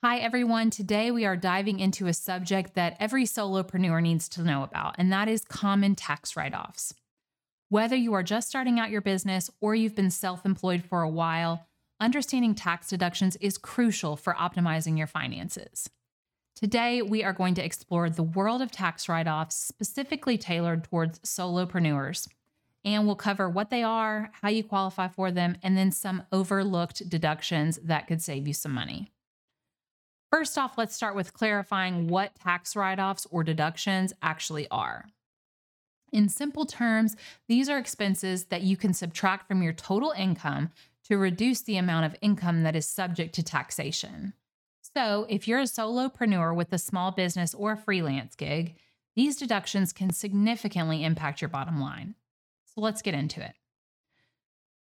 Hi, everyone. Today we are diving into a subject that every solopreneur needs to know about, and that is common tax write offs. Whether you are just starting out your business or you've been self employed for a while, understanding tax deductions is crucial for optimizing your finances. Today, we are going to explore the world of tax write offs specifically tailored towards solopreneurs. And we'll cover what they are, how you qualify for them, and then some overlooked deductions that could save you some money. First off, let's start with clarifying what tax write offs or deductions actually are. In simple terms, these are expenses that you can subtract from your total income to reduce the amount of income that is subject to taxation. So, if you're a solopreneur with a small business or a freelance gig, these deductions can significantly impact your bottom line. So, let's get into it.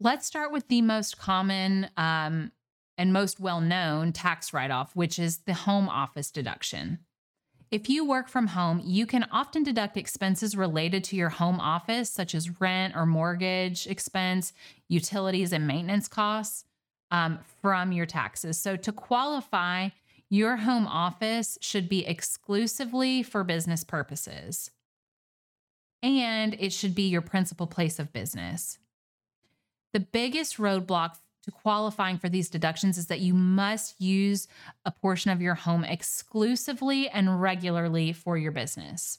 Let's start with the most common um, and most well known tax write off, which is the home office deduction. If you work from home, you can often deduct expenses related to your home office, such as rent or mortgage expense, utilities, and maintenance costs um, from your taxes. So, to qualify, your home office should be exclusively for business purposes, and it should be your principal place of business. The biggest roadblock to qualifying for these deductions is that you must use a portion of your home exclusively and regularly for your business.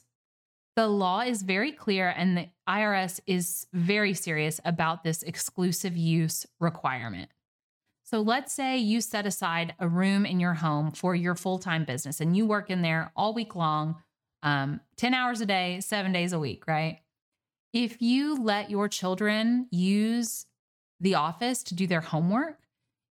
The law is very clear, and the IRS is very serious about this exclusive use requirement. So, let's say you set aside a room in your home for your full time business and you work in there all week long, um, 10 hours a day, seven days a week, right? If you let your children use the office to do their homework,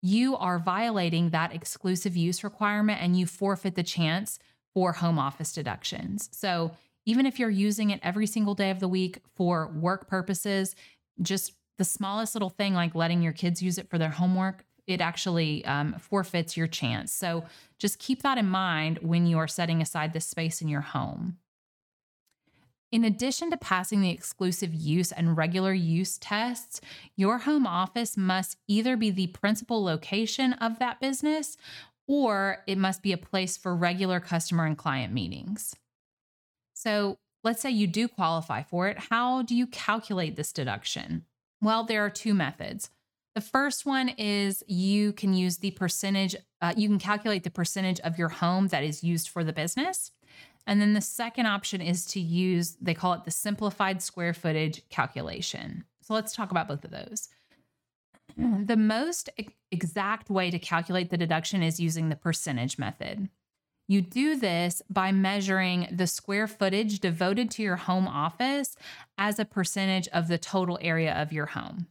you are violating that exclusive use requirement and you forfeit the chance for home office deductions. So, even if you're using it every single day of the week for work purposes, just the smallest little thing like letting your kids use it for their homework, it actually um, forfeits your chance. So, just keep that in mind when you are setting aside this space in your home. In addition to passing the exclusive use and regular use tests, your home office must either be the principal location of that business or it must be a place for regular customer and client meetings. So, let's say you do qualify for it. How do you calculate this deduction? Well, there are two methods. The first one is you can use the percentage, uh, you can calculate the percentage of your home that is used for the business. And then the second option is to use, they call it the simplified square footage calculation. So let's talk about both of those. The most exact way to calculate the deduction is using the percentage method. You do this by measuring the square footage devoted to your home office as a percentage of the total area of your home.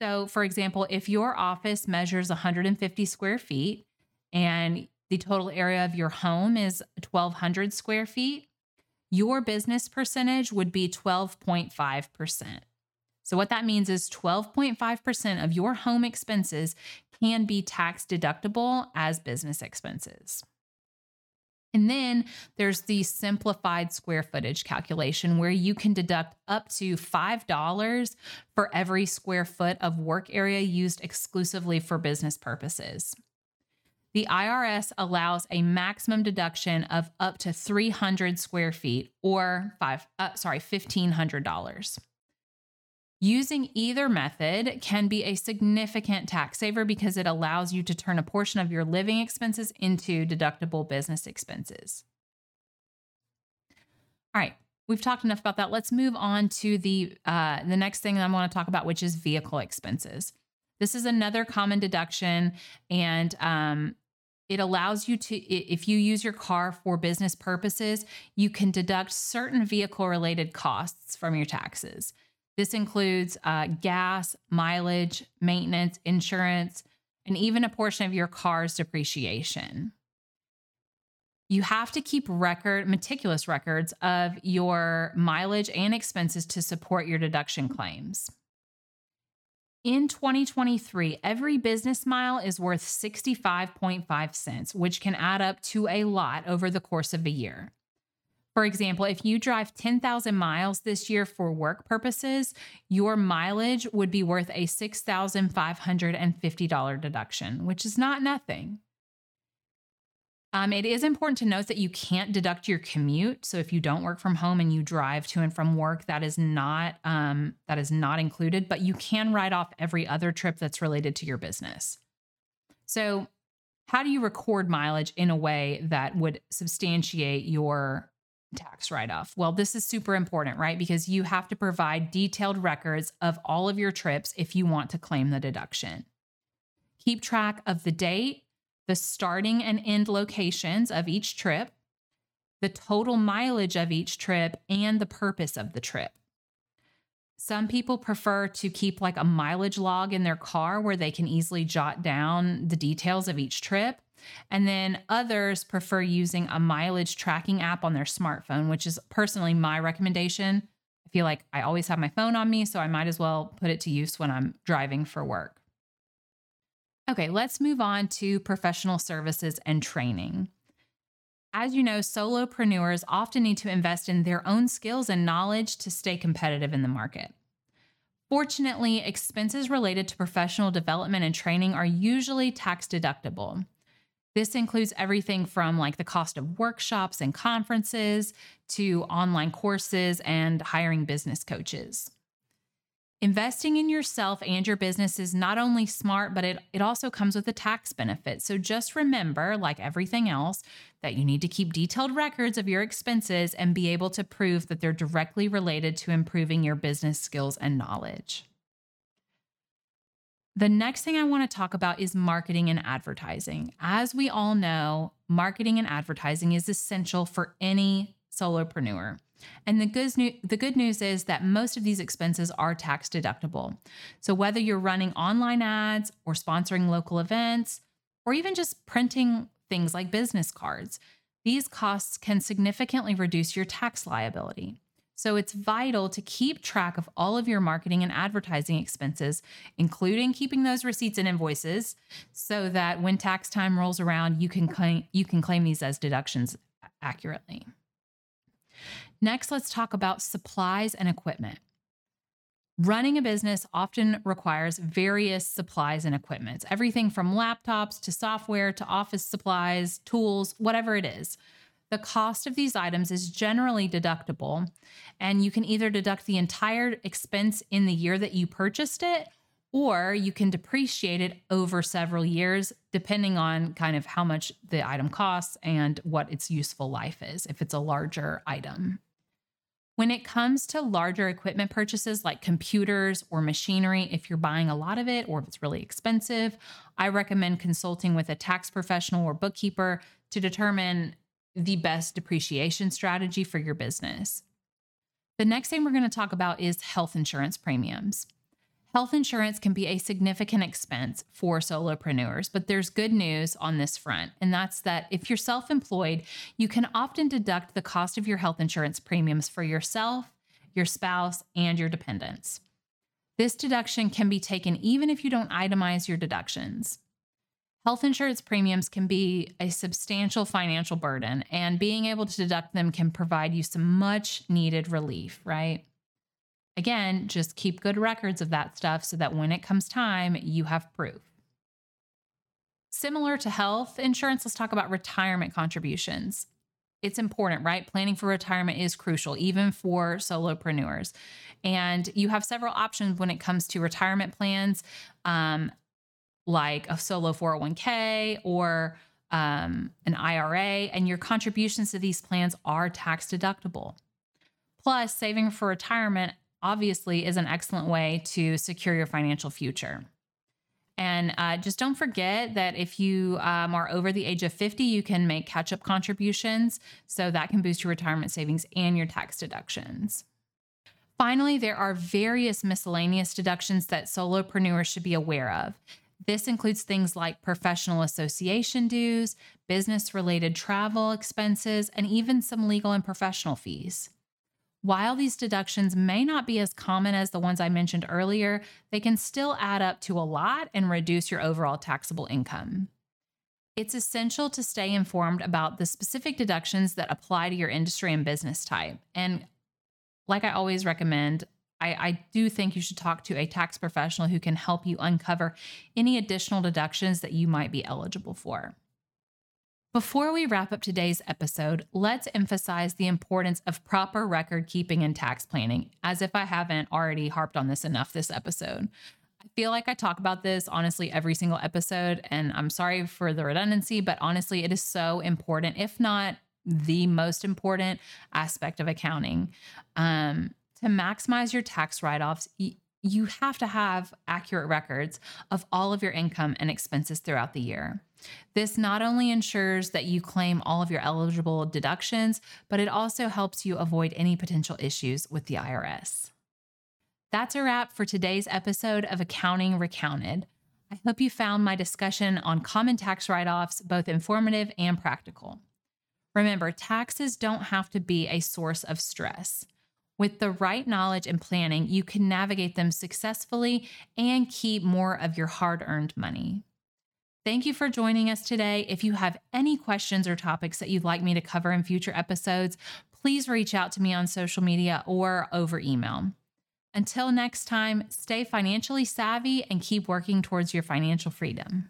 So, for example, if your office measures 150 square feet and the total area of your home is 1,200 square feet, your business percentage would be 12.5%. So, what that means is 12.5% of your home expenses can be tax deductible as business expenses. And then there's the simplified square footage calculation where you can deduct up to $5 for every square foot of work area used exclusively for business purposes the IRS allows a maximum deduction of up to 300 square feet or five, uh, sorry, $1,500. Using either method can be a significant tax saver because it allows you to turn a portion of your living expenses into deductible business expenses. All right, we've talked enough about that. Let's move on to the uh, the next thing that I want to talk about, which is vehicle expenses. This is another common deduction, and um, it allows you to, if you use your car for business purposes, you can deduct certain vehicle related costs from your taxes. This includes uh, gas, mileage, maintenance, insurance, and even a portion of your car's depreciation. You have to keep record, meticulous records of your mileage and expenses to support your deduction claims. In 2023, every business mile is worth 65.5 cents, which can add up to a lot over the course of a year. For example, if you drive 10,000 miles this year for work purposes, your mileage would be worth a $6,550 deduction, which is not nothing. Um, it is important to note that you can't deduct your commute. So if you don't work from home and you drive to and from work, that is not um, that is not included. But you can write off every other trip that's related to your business. So how do you record mileage in a way that would substantiate your tax write off? Well, this is super important, right? Because you have to provide detailed records of all of your trips if you want to claim the deduction. Keep track of the date, the starting and end locations of each trip, the total mileage of each trip, and the purpose of the trip. Some people prefer to keep like a mileage log in their car where they can easily jot down the details of each trip. And then others prefer using a mileage tracking app on their smartphone, which is personally my recommendation. I feel like I always have my phone on me, so I might as well put it to use when I'm driving for work. Okay, let's move on to professional services and training. As you know, solopreneurs often need to invest in their own skills and knowledge to stay competitive in the market. Fortunately, expenses related to professional development and training are usually tax deductible. This includes everything from like the cost of workshops and conferences to online courses and hiring business coaches. Investing in yourself and your business is not only smart, but it, it also comes with a tax benefit. So just remember, like everything else, that you need to keep detailed records of your expenses and be able to prove that they're directly related to improving your business skills and knowledge. The next thing I want to talk about is marketing and advertising. As we all know, marketing and advertising is essential for any solopreneur. And the good, news, the good news is that most of these expenses are tax deductible. So whether you're running online ads or sponsoring local events, or even just printing things like business cards, these costs can significantly reduce your tax liability. So it's vital to keep track of all of your marketing and advertising expenses, including keeping those receipts and invoices, so that when tax time rolls around, you can claim, you can claim these as deductions accurately. Next, let's talk about supplies and equipment. Running a business often requires various supplies and equipment, everything from laptops to software to office supplies, tools, whatever it is. The cost of these items is generally deductible, and you can either deduct the entire expense in the year that you purchased it, or you can depreciate it over several years, depending on kind of how much the item costs and what its useful life is, if it's a larger item. When it comes to larger equipment purchases like computers or machinery, if you're buying a lot of it or if it's really expensive, I recommend consulting with a tax professional or bookkeeper to determine the best depreciation strategy for your business. The next thing we're going to talk about is health insurance premiums. Health insurance can be a significant expense for solopreneurs, but there's good news on this front, and that's that if you're self employed, you can often deduct the cost of your health insurance premiums for yourself, your spouse, and your dependents. This deduction can be taken even if you don't itemize your deductions. Health insurance premiums can be a substantial financial burden, and being able to deduct them can provide you some much needed relief, right? Again, just keep good records of that stuff so that when it comes time, you have proof. Similar to health insurance, let's talk about retirement contributions. It's important, right? Planning for retirement is crucial, even for solopreneurs. And you have several options when it comes to retirement plans, um, like a solo 401k or um, an IRA, and your contributions to these plans are tax deductible. Plus, saving for retirement obviously is an excellent way to secure your financial future. And uh, just don't forget that if you um, are over the age of 50, you can make catch up contributions. So that can boost your retirement savings and your tax deductions. Finally, there are various miscellaneous deductions that solopreneurs should be aware of. This includes things like professional association dues, business related travel expenses, and even some legal and professional fees. While these deductions may not be as common as the ones I mentioned earlier, they can still add up to a lot and reduce your overall taxable income. It's essential to stay informed about the specific deductions that apply to your industry and business type. And like I always recommend, I, I, do think you should talk to a tax professional who can help you uncover any additional deductions that you might be eligible for. Before we wrap up today's episode, let's emphasize the importance of proper record keeping and tax planning, as if I haven't already harped on this enough this episode. I feel like I talk about this honestly every single episode, and I'm sorry for the redundancy, but honestly, it is so important, if not the most important aspect of accounting. Um, to maximize your tax write offs, you have to have accurate records of all of your income and expenses throughout the year. This not only ensures that you claim all of your eligible deductions, but it also helps you avoid any potential issues with the IRS. That's a wrap for today's episode of Accounting Recounted. I hope you found my discussion on common tax write offs both informative and practical. Remember, taxes don't have to be a source of stress. With the right knowledge and planning, you can navigate them successfully and keep more of your hard earned money. Thank you for joining us today. If you have any questions or topics that you'd like me to cover in future episodes, please reach out to me on social media or over email. Until next time, stay financially savvy and keep working towards your financial freedom.